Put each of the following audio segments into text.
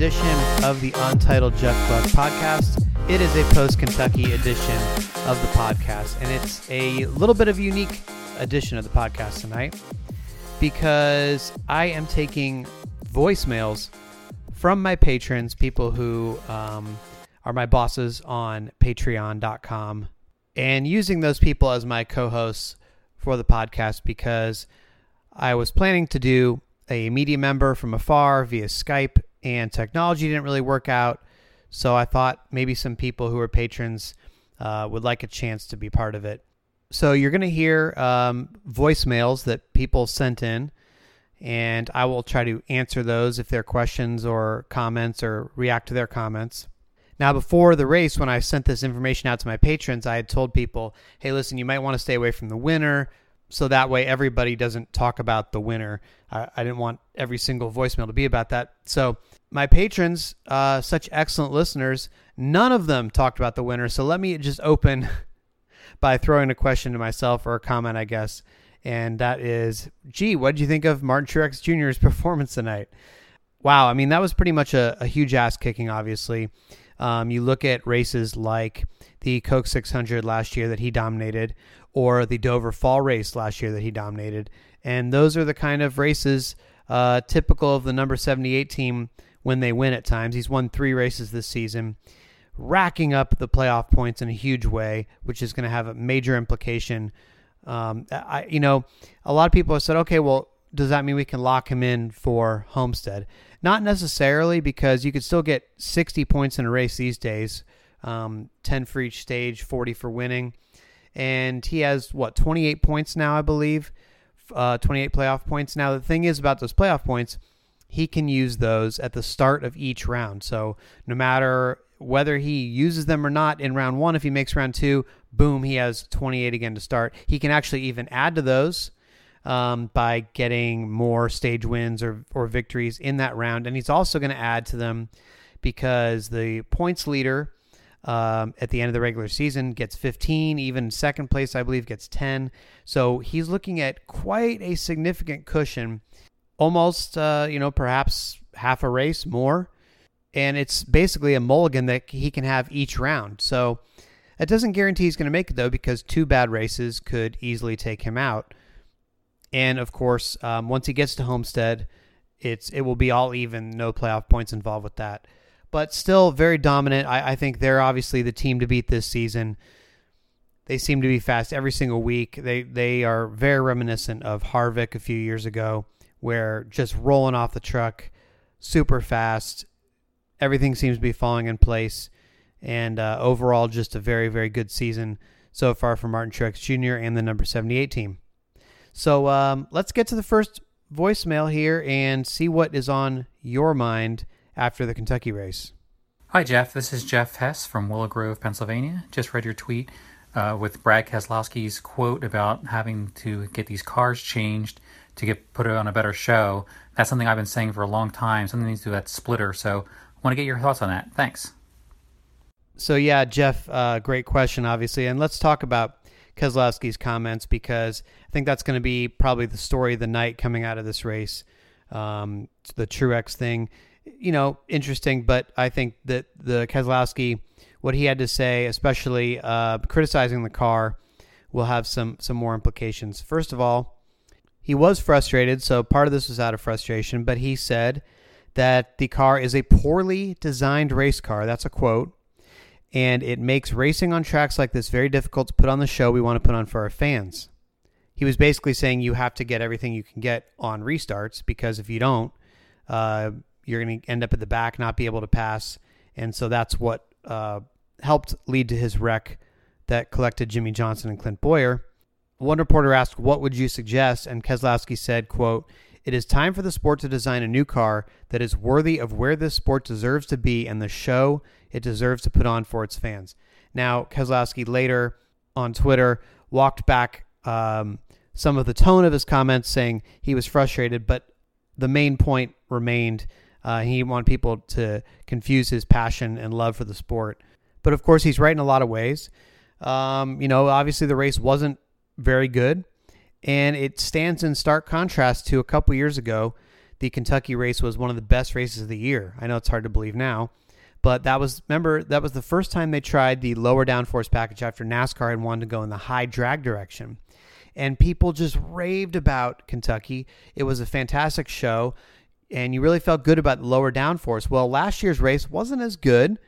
edition of the Untitled Jeff Gluck podcast. It is a post Kentucky edition of the podcast, and it's a little bit of unique edition of the podcast tonight because I am taking voicemails from my patrons, people who um, are my bosses on patreon.com, and using those people as my co hosts for the podcast because I was planning to do a media member from afar via Skype, and technology didn't really work out. So I thought maybe some people who are patrons uh, would like a chance to be part of it. So you're going to hear um, voicemails that people sent in, and I will try to answer those if they're questions or comments or react to their comments. Now, before the race, when I sent this information out to my patrons, I had told people, hey, listen, you might want to stay away from the winner so that way everybody doesn't talk about the winner. I, I, didn't want every single voicemail to be about that. So my patrons, uh, such excellent listeners, none of them talked about the winner. So let me just open by throwing a question to myself or a comment, I guess. And that is, gee, what did you think of Martin Truex Jr.'s performance tonight? Wow, I mean that was pretty much a, a huge ass kicking. Obviously, um, you look at races like the Coke 600 last year that he dominated, or the Dover Fall race last year that he dominated. And those are the kind of races uh, typical of the number 78 team when they win at times. He's won three races this season, racking up the playoff points in a huge way, which is going to have a major implication. Um, I, you know, a lot of people have said, okay, well, does that mean we can lock him in for Homestead? Not necessarily, because you could still get 60 points in a race these days, um, 10 for each stage, 40 for winning and he has what 28 points now, I believe, uh, 28 playoff points. Now the thing is about those playoff points, he can use those at the start of each round. So no matter whether he uses them or not in round one, if he makes round two, boom, he has 28 again to start. He can actually even add to those. Um, by getting more stage wins or, or victories in that round. And he's also going to add to them because the points leader um, at the end of the regular season gets 15 even second place i believe gets 10 so he's looking at quite a significant cushion almost uh, you know perhaps half a race more and it's basically a mulligan that he can have each round so that doesn't guarantee he's going to make it though because two bad races could easily take him out and of course um, once he gets to homestead it's it will be all even no playoff points involved with that but still very dominant. I, I think they're obviously the team to beat this season. They seem to be fast every single week. They they are very reminiscent of Harvick a few years ago, where just rolling off the truck, super fast. Everything seems to be falling in place, and uh, overall, just a very very good season so far for Martin Truex Jr. and the number seventy eight team. So um, let's get to the first voicemail here and see what is on your mind after the Kentucky race. Hi, Jeff. This is Jeff Hess from Willow Grove, Pennsylvania. Just read your tweet uh, with Brad Keselowski's quote about having to get these cars changed to get put on a better show. That's something I've been saying for a long time. Something needs to do that splitter. So I want to get your thoughts on that. Thanks. So yeah, Jeff, uh, great question, obviously, and let's talk about Keselowski's comments because I think that's going to be probably the story of the night coming out of this race. Um, the Truex thing you know, interesting. But I think that the Keselowski, what he had to say, especially uh, criticizing the car, will have some some more implications. First of all, he was frustrated, so part of this was out of frustration. But he said that the car is a poorly designed race car. That's a quote. And it makes racing on tracks like this very difficult to put on the show we want to put on for our fans. He was basically saying you have to get everything you can get on restarts because if you don't, uh, you're going to end up at the back, not be able to pass. And so that's what uh, helped lead to his wreck that collected Jimmie Johnson and Clint Bowyer. One reporter asked, "What would you suggest?" And Keselowski said, "Quote: It is time for the sport to design a new car that is worthy of where this sport deserves to be and the show it deserves to put on for its fans." Now, Keselowski later on Twitter walked back um, some of the tone of his comments, saying he was frustrated, but the main point remained uh, he wanted people to confuse his passion and love for the sport. But of course, he's right in a lot of ways. Um, you know, obviously the race wasn't very good, and it stands in stark contrast to a couple years ago. the Kentucky race was one of the best races of the year. I know it's hard to believe now, but that was remember that was the first time they tried the lower downforce package after NASCAR had wanted to go in the high drag direction. And people just raved about Kentucky. It was a fantastic show, and you really felt good about the lower downforce. Well, last year's race wasn't as good,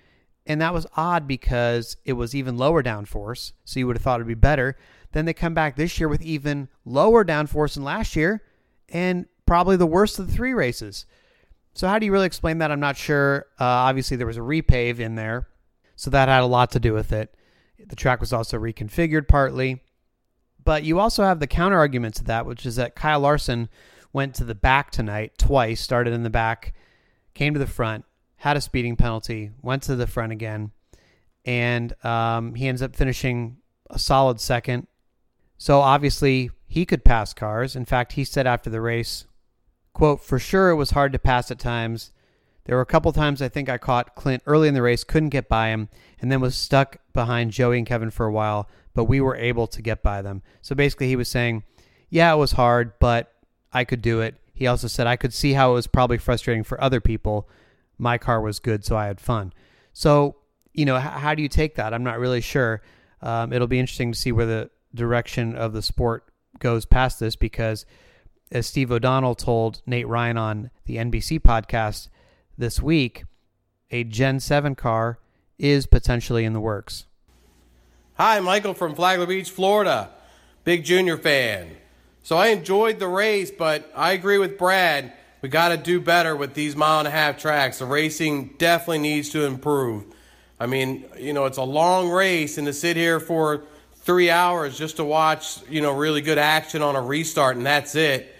and that was odd because it was even lower downforce, so you would have thought it'd be better. Then they come back this year with even lower downforce than last year, and probably the worst of the three races. So how do you really explain that? I'm not sure. Uh, obviously, there was a repave in there, so that had a lot to do with it. The track was also reconfigured partly, but you also have the counter argument to that, which is that Kyle Larson went to the back tonight twice, started in the back, came to the front, had a speeding penalty, went to the front again, and um, he ends up finishing a solid second. So obviously he could pass cars. In fact, he said after the race, Quote, for sure it was hard to pass at times. There were a couple times I think I caught Clint early in the race, couldn't get by him, and then was stuck behind Joey and Kevin for a while, but we were able to get by them. So basically, he was saying, yeah, it was hard, but I could do it. He also said, I could see how it was probably frustrating for other people. My car was good, so I had fun. So, you know, h- how do you take that? I'm not really sure. Um, it'll be interesting to see where the direction of the sport goes past this because as Steve O'Donnell told Nate Ryan on the NBC podcast this week, a Gen 7 car is potentially in the works. Hi, Michael from Flagler Beach, Florida. Big Junior fan. So I enjoyed the race, but I agree with Brad. We got to do better with these mile and a half tracks. The racing definitely needs to improve. I mean, you know, it's a long race, and to sit here for three hours just to watch, you know, really good action on a restart, and that's it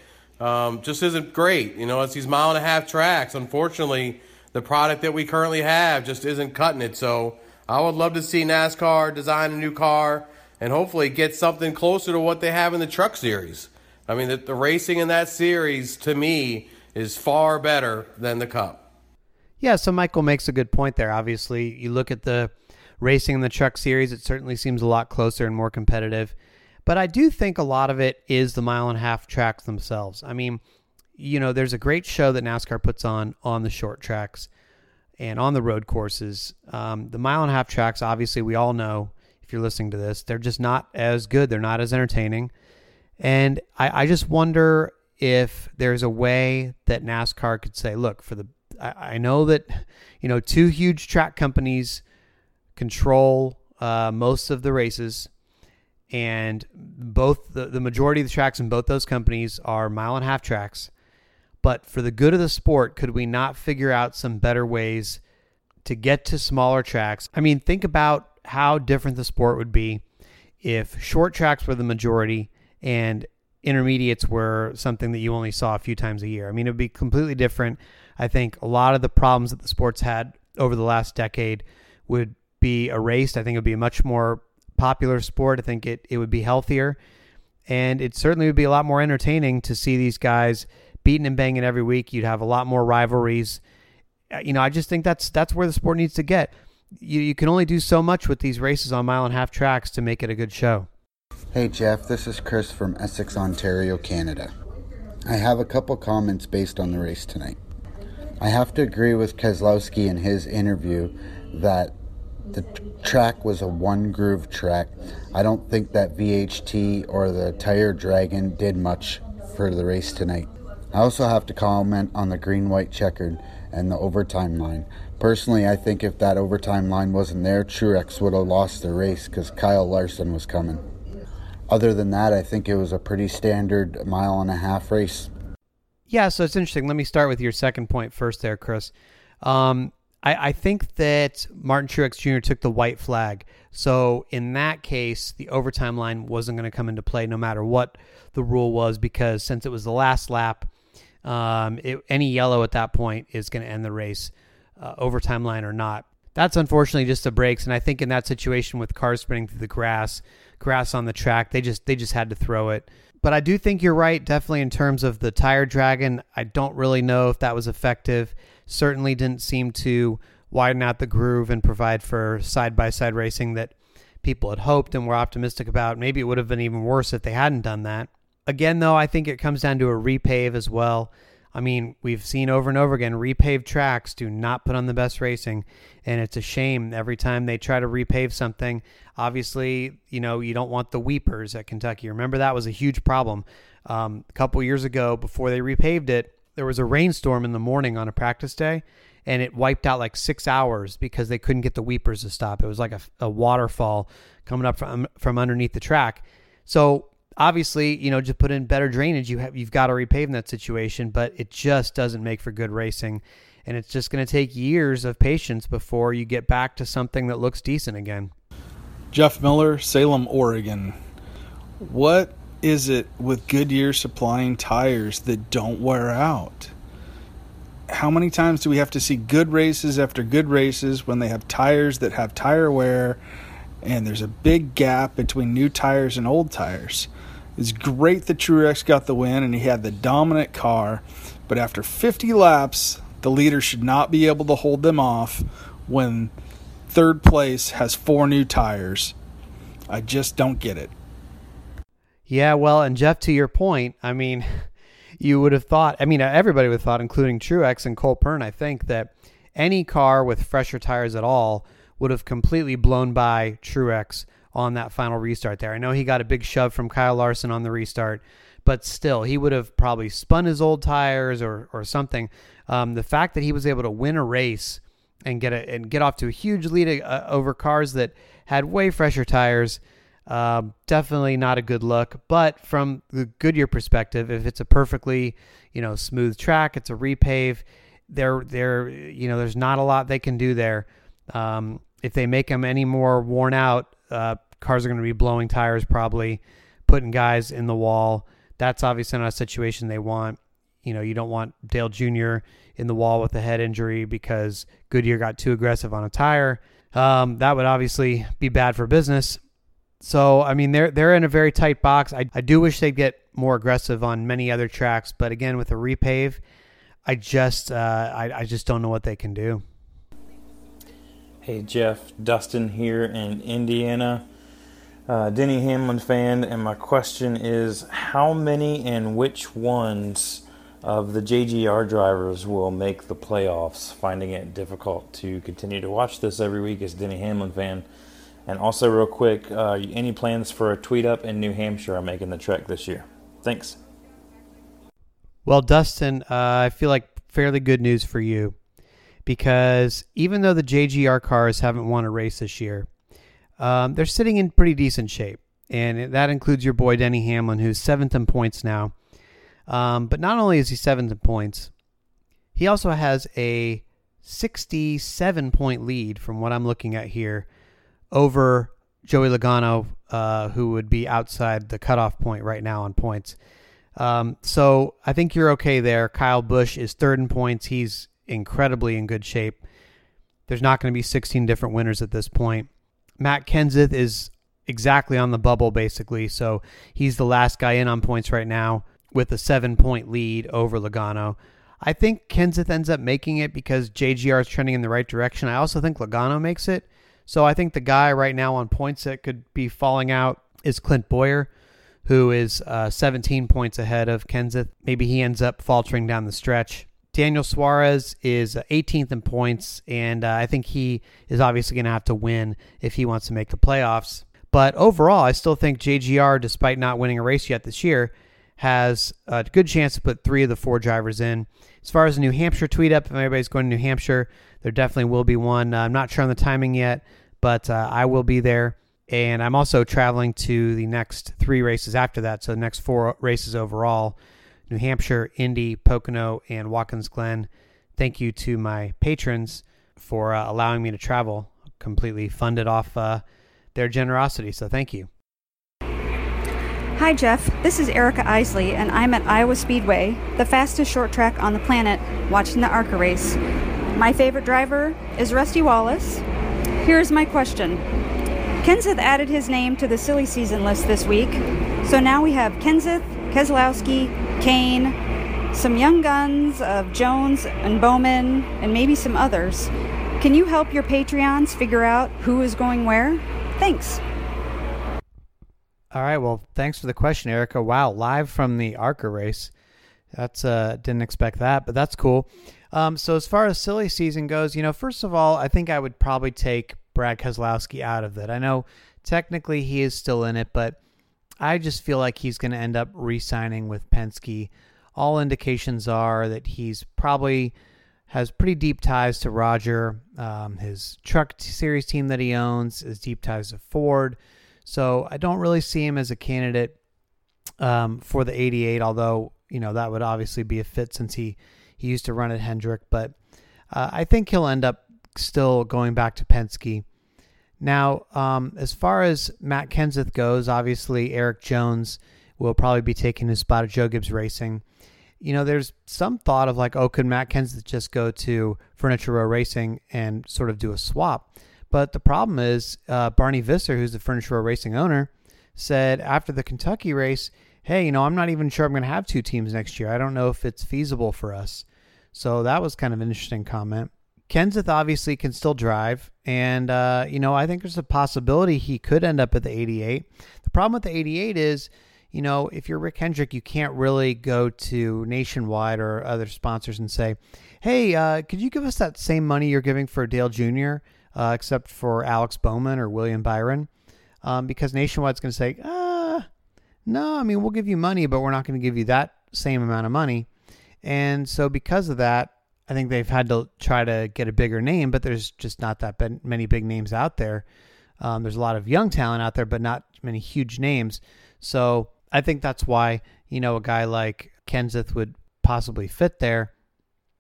um, just isn't great. You know, it's these mile and a half tracks. Unfortunately, the product that we currently have just isn't cutting it. So I would love to see NASCAR design a new car and hopefully get something closer to what they have in the truck series. I mean, the, the racing in that series to me is far better than the Cup. Yeah, so Michael makes a good point there. Obviously, you look at the racing in the truck series, it certainly seems a lot closer and more competitive. But I do think a lot of it is the mile and a half tracks themselves. I mean, you know, there's a great show that NASCAR puts on on the short tracks and on the road courses. Um, the mile and a half tracks, obviously, we all know if you're listening to this, they're just not as good. They're not as entertaining. And I, I just wonder if there's a way that NASCAR could say, look, for the, I, I know that, you know, two huge track companies control uh, most of the races and both the, the majority of the tracks in both those companies are mile and a half tracks. But for the good of the sport, could we not figure out some better ways to get to smaller tracks? I mean, think about how different the sport would be if short tracks were the majority and intermediates were something that you only saw a few times a year. I mean, it would be completely different. I think a lot of the problems that the sports had over the last decade would be erased. I think it would be a much more popular sport. I think it, it would be healthier. And it certainly would be a lot more entertaining to see these guys beating and banging every week. You'd have a lot more rivalries. Uh, you know, I just think that's that's where the sport needs to get. You, you can only do so much with these races on mile and a half tracks to make it a good show. Hey Jeff, this is Chris from Essex, Ontario, Canada. I have a couple comments based on the race tonight. I have to agree with Keselowski in his interview that the track was a one groove track. I don't think that VHT or the Tire Dragon did much for the race tonight. I also have to comment on the green white checkered and the overtime line. Personally, I think if that overtime line wasn't there, Truex would have lost the race because Kyle Larson was coming. Other than that, I think it was a pretty standard mile and a half race. Yeah, so it's interesting. Let me start with your second point first, there, Chris. Um, I, I think that Martin Truex Jr. took the white flag. So in that case, the overtime line wasn't going to come into play no matter what the rule was because since it was the last lap, um, it, any yellow at that point is going to end the race, uh, overtime line or not. That's unfortunately just the breaks, and I think in that situation with cars spinning through the grass, grass on the track, they just they just had to throw it. But I do think you're right, definitely in terms of the tire dragon. I don't really know if that was effective certainly didn't seem to widen out the groove and provide for side by side racing that people had hoped and were optimistic about. Maybe it would have been even worse if they hadn't done that. Again, though, I think it comes down to a repave as well. I mean, we've seen over and over again repaved tracks do not put on the best racing, and it's a shame every time they try to repave something. Obviously, you know, you don't want the weepers at Kentucky. Remember that was a huge problem um, a couple years ago before they repaved it. There was a rainstorm in the morning on a practice day, and it wiped out like six hours because they couldn't get the weepers to stop. It was like a, a waterfall coming up from from underneath the track. So obviously, you know, just put in better drainage, you have you've got to repave in that situation, but it just doesn't make for good racing. And it's just going to take years of patience before you get back to something that looks decent again. Jeff Miller, Salem, Oregon. What is it with Goodyear supplying tires that don't wear out? How many times do we have to see good races after good races when they have tires that have tire wear and there's a big gap between new tires and old tires? It's great that Truex got the win and he had the dominant car, but after 50 laps, the leader should not be able to hold them off when third place has four new tires. I just don't get it. Yeah, well, and Jeff, to your point, I mean, you would have thought, I mean, everybody would have thought, including Truex and Cole Pearn, I think, that any car with fresher tires at all would have completely blown by Truex on that final restart there. I know he got a big shove from Kyle Larson on the restart, but still, he would have probably spun his old tires or or something. Um, the fact that he was able to win a race and get a, and get off to a huge lead uh, over cars that had way fresher tires. Uh, definitely not a good look, but from the Goodyear perspective, if it's a perfectly, you know, smooth track, it's a repave. There, there, you know, there's not a lot they can do there. Um, if they make them any more worn out, uh, cars are going to be blowing tires, probably putting guys in the wall. That's obviously not a situation they want. You know, you don't want Dale Jr. in the wall with a head injury because Goodyear got too aggressive on a tire. Um, that would obviously be bad for business. So, I mean, they're they're in a very tight box. I, I do wish they'd get more aggressive on many other tracks, but again, with a repave, I just uh, I, I just don't know what they can do. Hey Jeff, Dustin here in Indiana, uh, Denny Hamlin fan, and my question is how many and which ones of the JGR drivers will make the playoffs? Finding it difficult to continue to watch this every week as Denny Hamlin fan. And also, real quick, uh, any plans for a tweet up in New Hampshire? I'm making the trek this year. Thanks. Well, Dustin, uh, I feel like fairly good news for you because even though the JGR cars haven't won a race this year, um, they're sitting in pretty decent shape. And that includes your boy Denny Hamlin, who's seventh in points now. Um, but not only is he seventh in points, he also has a 67 point lead from what I'm looking at here over Joey Logano, uh, who would be outside the cutoff point right now on points. Um, so I think you're okay there. Kyle Busch is third in points. He's incredibly in good shape. There's not going to be 16 different winners at this point. Matt Kenseth is exactly on the bubble, basically. So he's the last guy in on points right now with a seven point lead over Logano. I think Kenseth ends up making it because JGR is trending in the right direction. I also think Logano makes it. So I think the guy right now on points that could be falling out is Clint Bowyer, who is uh, 17 points ahead of Kenseth. Maybe he ends up faltering down the stretch. Daniel Suarez is 18th in points, and uh, I think he is obviously going to have to win if he wants to make the playoffs. But overall, I still think JGR, despite not winning a race yet this year, has a good chance to put three of the four drivers in. As far as the New Hampshire tweet up, if anybody's going to New Hampshire, there definitely will be one. Uh, I'm not sure on the timing yet, but uh, I will be there. And I'm also traveling to the next three races after that. So the next four races overall New Hampshire, Indy, Pocono, and Watkins Glen. Thank you to my patrons for uh, allowing me to travel, completely funded off uh, their generosity. So thank you. Hi, Jeff. This is Erica Isley, and I'm at Iowa Speedway, the fastest short track on the planet, watching the ARCA race. My favorite driver is Rusty Wallace. Here's my question Kenseth added his name to the silly season list this week, so now we have Kenseth, Keselowski, Kahne, some young guns of Jones and Bowman, and maybe some others. Can you help your Patreons figure out who is going where? Thanks. All right. Well, thanks for the question, Erica. Wow, live from the ARCA race. That's uh didn't expect that, but that's cool. Um, so as far as silly season goes, you know, first of all, I think I would probably take Brad Keselowski out of it. I know technically he is still in it, but I just feel like he's going to end up re-signing with Penske. All indications are that he's probably has pretty deep ties to Roger, um, his truck series team that he owns, his deep ties to Ford. So I don't really see him as a candidate um, for the 88, although you know that would obviously be a fit since he he used to run at Hendrick. But uh, I think he'll end up still going back to Penske. Now, um, as far as Matt Kenseth goes, obviously Erik Jones will probably be taking his spot at Joe Gibbs Racing. You know, there's some thought of like, oh, could Matt Kenseth just go to Furniture Row Racing and sort of do a swap? But the problem is, uh, Barney Visser, who's the Furniture Row Racing owner, said after the Kentucky race, hey, you know, I'm not even sure I'm going to have two teams next year. I don't know if it's feasible for us. So that was kind of an interesting comment. Kenseth obviously can still drive, and uh, you know I think there's a possibility he could end up at the 88. The problem with the 88 is, you know, if you're Rick Hendrick, you can't really go to Nationwide or other sponsors and say, "Hey, uh, could you give us that same money you're giving for Dale Jr. Uh, except for Alex Bowman or William Byron?" Um, because Nationwide's going to say, "Uh, no, I mean we'll give you money, but we're not going to give you that same amount of money." And so because of that, I think they've had to try to get a bigger name, but there's just not that many big names out there. Um, there's a lot of young talent out there, but not many huge names. So I think that's why you know a guy like Kenseth would possibly fit there.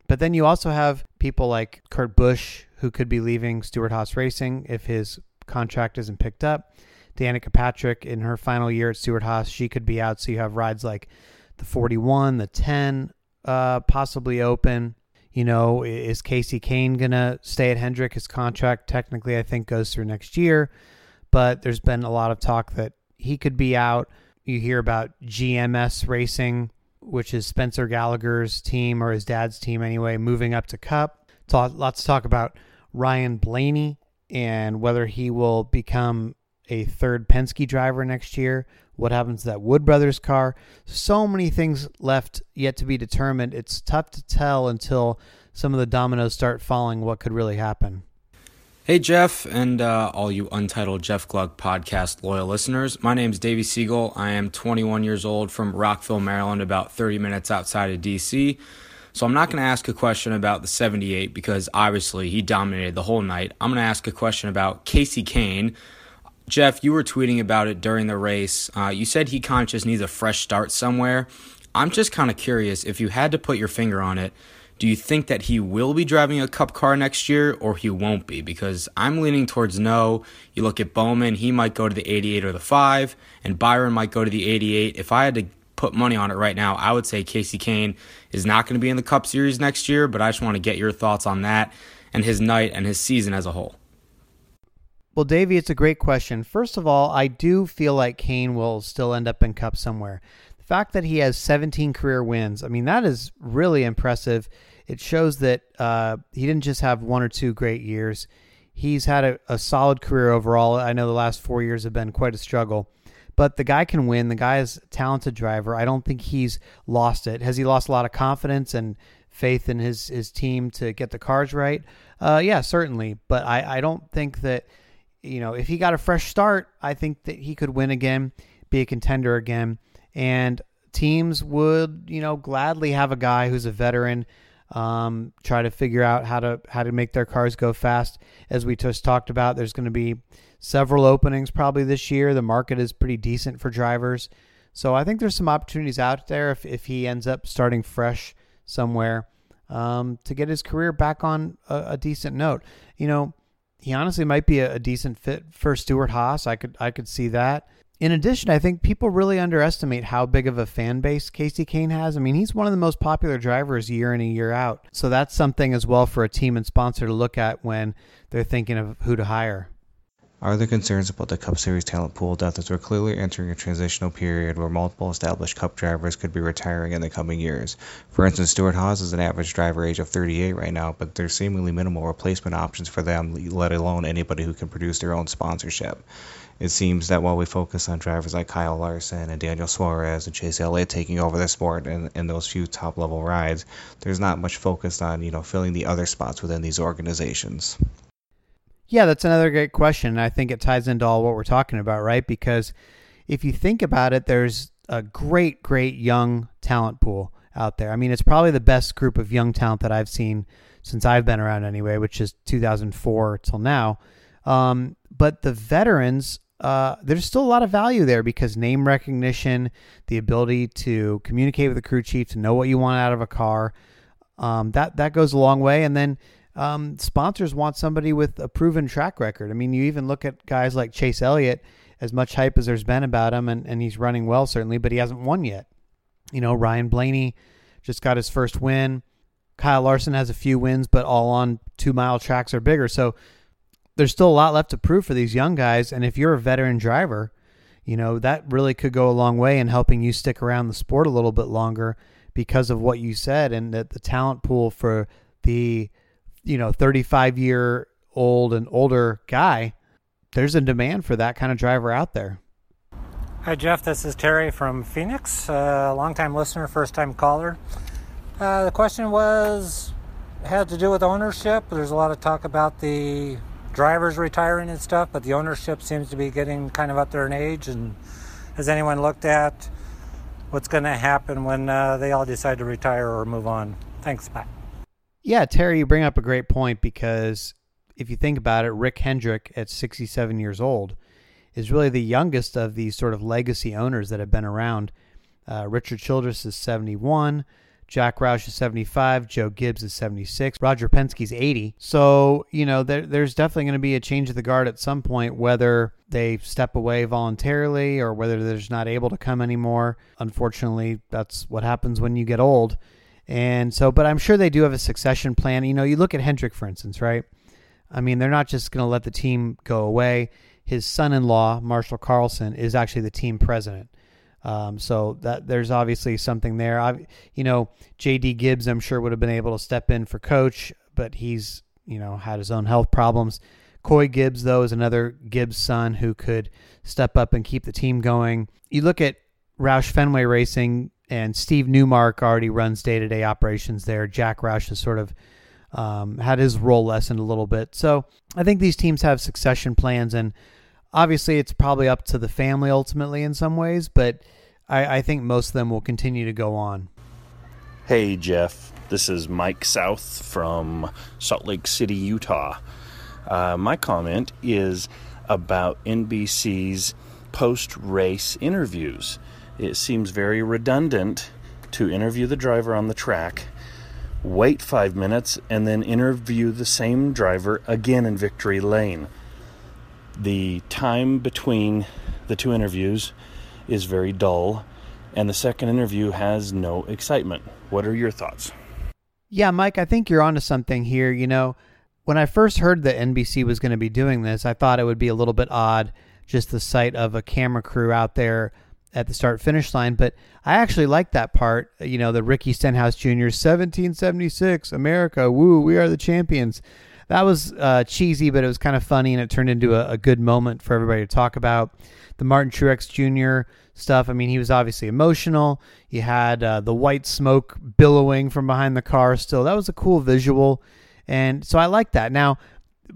But then you also have people like Kurt Busch who could be leaving Stewart-Haas Racing if his contract isn't picked up. Danica Patrick in her final year at Stewart-Haas, she could be out. So you have rides like the 41, the 10, uh, possibly open. You know, is Casey Kahne going to stay at Hendrick? His contract technically, I think, goes through next year. But there's been a lot of talk that he could be out. You hear about GMS Racing, which is Spencer Gallagher's team or his dad's team anyway, moving up to Cup. Talk, lots of talk about Ryan Blaney and whether he will become a third Penske driver next year. What happens to that Wood Brothers car? So many things left yet to be determined. It's tough to tell until some of the dominoes start falling what could really happen. Hey, Jeff, and uh, all you Untitled Jeff Gluck podcast loyal listeners. My name is Davey Siegel. I am 21 years old from Rockville, Maryland, about 30 minutes outside of DC. So I'm not going to ask a question about the 78 because obviously he dominated the whole night. I'm going to ask a question about Casey Kahne Jeff, you were tweeting about it during the race. Uh, you said he kind of just needs a fresh start somewhere. I'm just kind of curious if you had to put your finger on it, do you think that he will be driving a cup car next year or he won't be? Because I'm leaning towards no. You look at Bowman, he might go to the 88 or the 5, and Byron might go to the 88. If I had to put money on it right now, I would say Casey Kahne is not going to be in the Cup Series next year, but I just want to get your thoughts on that and his night and his season as a whole. Well, Davey, it's a great question. First of all, I do feel like Kahne will still end up in Cup somewhere. The fact that he has 17 career wins, I mean, that is really impressive. It shows that uh, he didn't just have one or two great years. He's had a, a solid career overall. I know the last four years have been quite a struggle, but the guy can win. The guy is a talented driver. I don't think he's lost it. Has he lost a lot of confidence and faith in his, his team to get the cars right? Uh, yeah, certainly. But I, I don't think that – you know, if he got a fresh start, I think that he could win again, be a contender again, and teams would, you know, gladly have a guy who's a veteran um, try to figure out how to how to make their cars go fast. As we just talked about, there's going to be several openings probably this year. The market is pretty decent for drivers, so I think there's some opportunities out there if if he ends up starting fresh somewhere um, to get his career back on a, a decent note. You know, he honestly might be a, a decent fit for Stewart-Haas. I could I could see that. In addition, I think people really underestimate how big of a fan base Casey Kahne has. I mean, he's one of the most popular drivers year in and year out. So that's something as well for a team and sponsor to look at when they're thinking of who to hire. Are there concerns about the Cup Series talent pool depth as we're clearly entering a transitional period where multiple established Cup drivers could be retiring in the coming years? For instance, Stewart-Haas is an average driver age of 38 right now, but there's seemingly minimal replacement options for them, let alone anybody who can produce their own sponsorship. It seems that while we focus on drivers like Kyle Larson and Daniel Suarez and Chase Elliott taking over the sport in, in those few top level rides, there's not much focus on, you know, filling the other spots within these organizations. Yeah, that's another great question. I think it ties into all what we're talking about, right? Because if you think about it, there's a great, great young talent pool out there. I mean, it's probably the best group of young talent that I've seen since I've been around anyway, which is 2004 till now. Um, but the veterans, uh, there's still a lot of value there because name recognition, the ability to communicate with the crew chief, to know what you want out of a car, um, that that goes a long way. And then um, sponsors want somebody with a proven track record. I mean, you even look at guys like Chase Elliott, as much hype as there's been about him, and, and he's running well certainly, but he hasn't won yet. You know, Ryan Blaney just got his first win. Kyle Larson has a few wins, but all on two mile tracks or bigger. So there's still a lot left to prove for these young guys. And if you're a veteran driver, you know, that really could go a long way in helping you stick around the sport a little bit longer because of what you said and that the talent pool for the, you know, 35 year old and older guy, there's a demand for that kind of driver out there. Hi, Jeff. This is Terry from Phoenix, a longtime listener, first time caller. Uh, the question was had to do with ownership. There's a lot of talk about the drivers retiring and stuff, but the ownership seems to be getting kind of up there in age. And has anyone looked at what's going to happen when uh, they all decide to retire or move on? Thanks. Bye. Yeah, Terry, you bring up a great point because if you think about it, Rick Hendrick at 67 years old is really the youngest of these sort of legacy owners that have been around. Uh, Richard Childress is 71. Jack Roush is 75. Joe Gibbs is 76. Roger Penske's 80. So, you know, there, there's definitely going to be a change of the guard at some point, whether they step away voluntarily or whether they're just not able to come anymore. Unfortunately, that's what happens when you get old. And so, but I'm sure they do have a succession plan. You know, you look at Hendrick, for instance, right? I mean, they're not just going to let the team go away. His son in law, Marshall Carlson, is actually the team president. Um, so that there's obviously something there. I, you know, J.D. Gibbs, I'm sure would have been able to step in for coach, but he's you know had his own health problems. Coy Gibbs, though, is another Gibbs son who could step up and keep the team going. You look at Roush Fenway Racing, and Steve Newmark already runs day to day operations there. Jack Roush has sort of um, had his role lessened a little bit. So I think these teams have succession plans, and obviously it's probably up to the family ultimately in some ways, but I, I think most of them will continue to go on. Hey, Jeff. This is Mike South from Salt Lake City, Utah. Uh, my comment is about NBC's post race interviews. It seems very redundant to interview the driver on the track, wait five minutes, and then interview the same driver again in victory lane the time between the two interviews is very dull, and the second interview has no excitement. What are your thoughts? Yeah, Mike, I think you're onto something here. You know, when I first heard that NBC was going to be doing this, I thought it would be a little bit odd, just the sight of a camera crew out there at the start finish line. But I actually like that part. You know, the Ricky Stenhouse Jr. 1776 America, woo, we are the champions that was uh, cheesy, but it was kind of funny, and it turned into a, a, good moment for everybody to talk about. The Martin Truex Jr. stuff. I mean, he was obviously emotional. You had uh, the white smoke billowing from behind the car. Still, that was a cool visual, and so I like that. Now,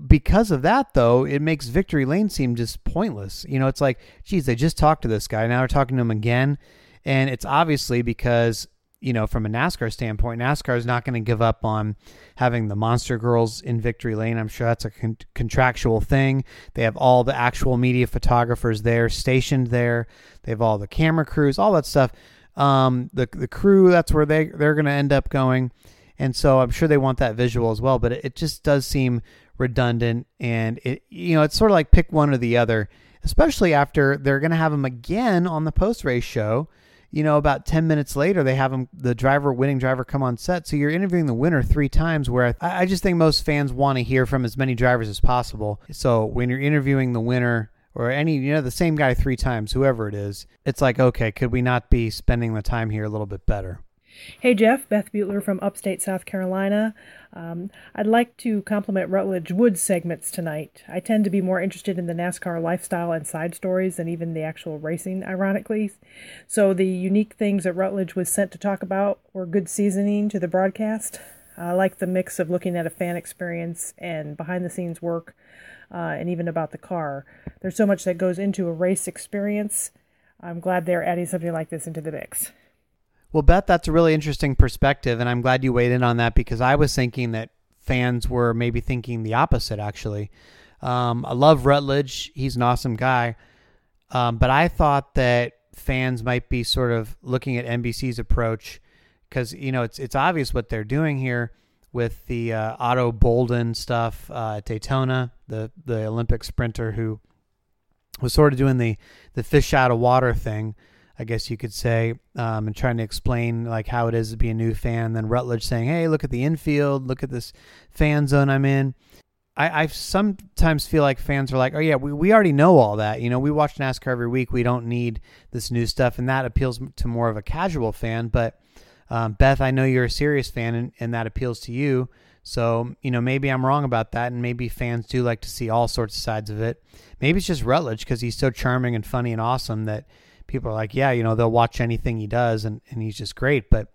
because of that, though, it makes Victory Lane seem just pointless. You know, it's like, geez, they just talked to this guy. Now they're talking to him again, and it's obviously because you know, from a NASCAR standpoint, NASCAR is not going to give up on having the Monster Girls in Victory Lane. I'm sure that's a con- contractual thing. They have all the actual media photographers there, stationed there. They have all the camera crews, all that stuff. Um, the the crew, that's where they they're going to end up going, and so I'm sure they want that visual as well. But it, just does seem redundant, and it you know it's sort of like pick one or the other, especially after they're going to have them again on the post race show you know, about 10 minutes later, they have him, the driver, winning driver, come on set. So you're interviewing the winner three times, where I, I just think most fans want to hear from as many drivers as possible. So when you're interviewing the winner, or any, you know, the same guy three times, whoever it is, it's like, okay, could we not be spending the time here a little bit better? Hey Jeff, Beth Butler from upstate South Carolina. Um, I'd like to compliment Rutledge Wood's segments tonight. I tend to be more interested in the NASCAR lifestyle and side stories than even the actual racing, ironically. So the unique things that Rutledge was sent to talk about were good seasoning to the broadcast. I like the mix of looking at a fan experience and behind the scenes work, uh, and even about the car. There's so much that goes into a race experience. I'm glad they're adding something like this into the mix. Well, Beth, that's a really interesting perspective, and I'm glad you weighed in on that because I was thinking that fans were maybe thinking the opposite, actually. Um, I love Rutledge, he's an awesome guy, um, but I thought that fans might be sort of looking at NBC's approach because, you know, it's, it's obvious what they're doing here with the uh, Ato Boldon stuff uh, Daytona, the, the Olympic sprinter who was sort of doing the, the fish out of water thing. I guess you could say, um, and trying to explain like how it is to be a new fan. Then Rutledge saying, "Hey, look at the infield, look at this fan zone I'm in." I, I sometimes feel like fans are like, "Oh yeah, we, we already know all that. You know, we watch NASCAR every week. We don't need this new stuff," and that appeals to more of a casual fan. But um, Beth, I know you're a serious fan, and, and that appeals to you. So, you know, maybe I'm wrong about that, and maybe fans do like to see all sorts of sides of it. Maybe it's just Rutledge because he's so charming and funny and awesome that people are like, yeah, you know, they'll watch anything he does, and, and he's just great. But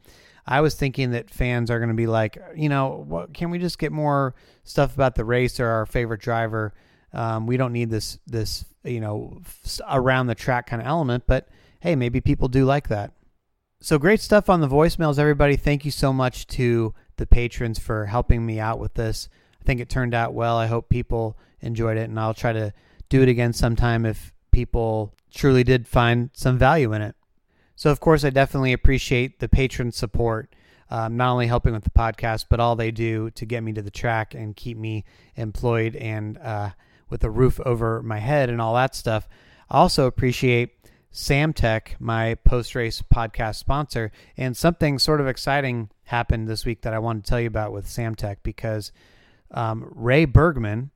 I was thinking that fans are going to be like, you know, what, can we just get more stuff about the race or our favorite driver? Um, we don't need this this you know around the track kind of element, but hey, maybe people do like that. So great stuff on the voicemails, everybody. Thank you so much to the patrons for helping me out with this. I think it turned out well. I hope people enjoyed it, and I'll try to do it again sometime if people truly did find some value in it. So, of course, I definitely appreciate the patron support, um, not only helping with the podcast, but all they do to get me to the track and keep me employed and uh, with a roof over my head and all that stuff. I also appreciate Samtech, my post race podcast sponsor, and something sort of exciting happened this week that I wanted to tell you about with Samtech because um, Ray Bergman,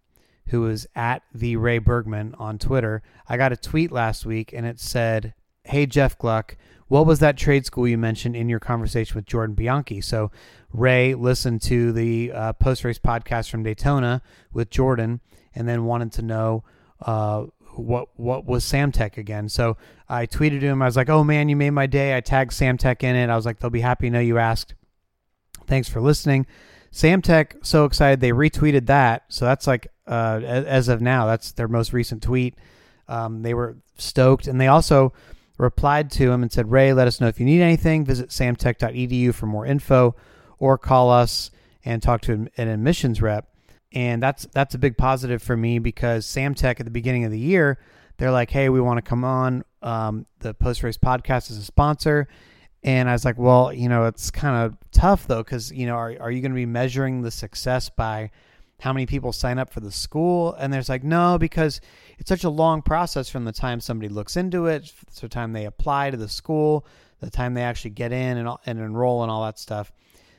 who is at the Ray Bergman on Twitter. I got a tweet last week and it said, Hey, Jeff Gluck, what was that trade school you mentioned in your conversation with Jordan Bianchi? So Ray listened to the uh, post race podcast from Daytona with Jordan and then wanted to know uh, what what was Samtech again. So I tweeted to him. I was like, "Oh man, you made my day." I tagged Samtech in it. I was like, "They'll be happy to know you asked." Thanks for listening. Samtech, so excited they retweeted that. So that's like uh, as of now, that's their most recent tweet. Um, they were stoked, and they also replied to him and said, "Ray, let us know if you need anything. Visit samtech.edu for more info, or call us and talk to an admissions rep." And that's that's a big positive for me because Samtech at the beginning of the year, they're like, "Hey, we want to come on um, the post race podcast as a sponsor." And I was like, well, you know, it's kind of tough though, because, you know, are, are you going to be measuring the success by how many people sign up for the school? And there's like, no, because it's such a long process from the time somebody looks into it, to the time they apply to the school, the time they actually get in and, and enroll and all that stuff.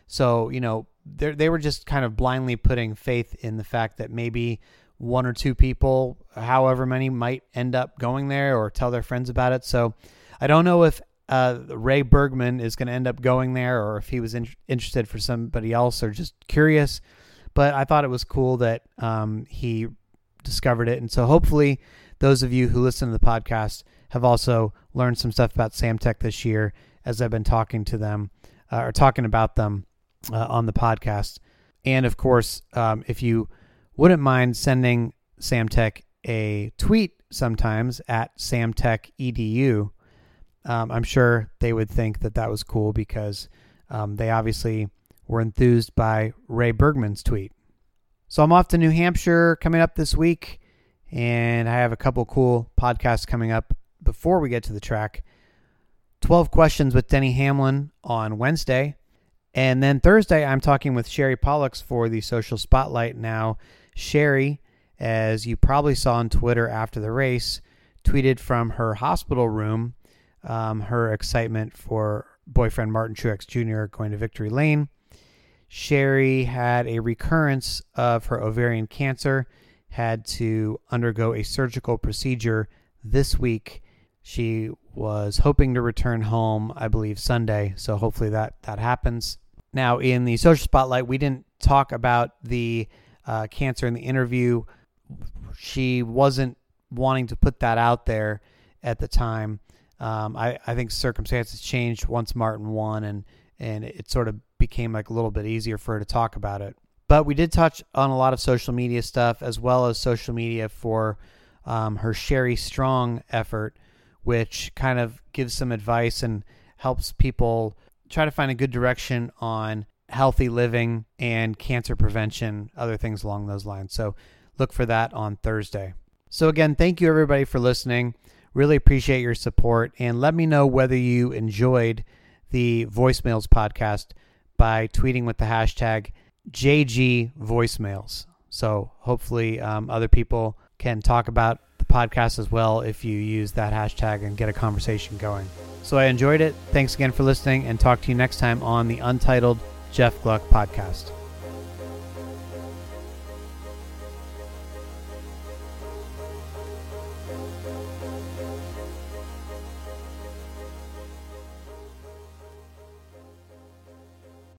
So, you know, they were just kind of blindly putting faith in the fact that maybe one or two people, however many, might end up going there or tell their friends about it. So I don't know if uh, Ray Bergman is going to end up going there, or if he was in- interested for somebody else, or just curious. But I thought it was cool that um, he discovered it, and so hopefully, those of you who listen to the podcast have also learned some stuff about Samtech this year, as I've been talking to them uh, or talking about them uh, on the podcast. And of course, um, if you wouldn't mind sending Samtech a tweet sometimes at samtechedu um, I'm sure they would think that that was cool because um, they obviously were enthused by Ray Bergman's tweet. So I'm off to New Hampshire coming up this week, and I have a couple cool podcasts coming up before we get to the track. 12 questions with Denny Hamlin on Wednesday. And then Thursday, I'm talking with Sherry Pollex for the Social Spotlight. Now, Sherry, as you probably saw on Twitter after the race, tweeted from her hospital room um, her excitement for boyfriend Martin Truex Jr. going to victory lane. Sherry had a recurrence of her ovarian cancer, had to undergo a surgical procedure this week. She was hoping to return home, I believe, Sunday. So hopefully that that happens. Now, in the social spotlight, we didn't talk about the uh, cancer in the interview. She wasn't wanting to put that out there at the time. Um, I, I think circumstances changed once Martin won, and and it sort of became like a little bit easier for her to talk about it. But we did touch on a lot of social media stuff as well as social media for um, her Sherry Strong effort, which kind of gives some advice and helps people try to find a good direction on healthy living and cancer prevention, other things along those lines. So look for that on Thursday. So, again, thank you everybody for listening. Really appreciate your support. And let me know whether you enjoyed the voicemails podcast by tweeting with the hashtag JG voicemails. So, hopefully, um, other people can talk about the podcast as well if you use that hashtag and get a conversation going. So, I enjoyed it. Thanks again for listening and talk to you next time on the Untitled Jeff Gluck podcast.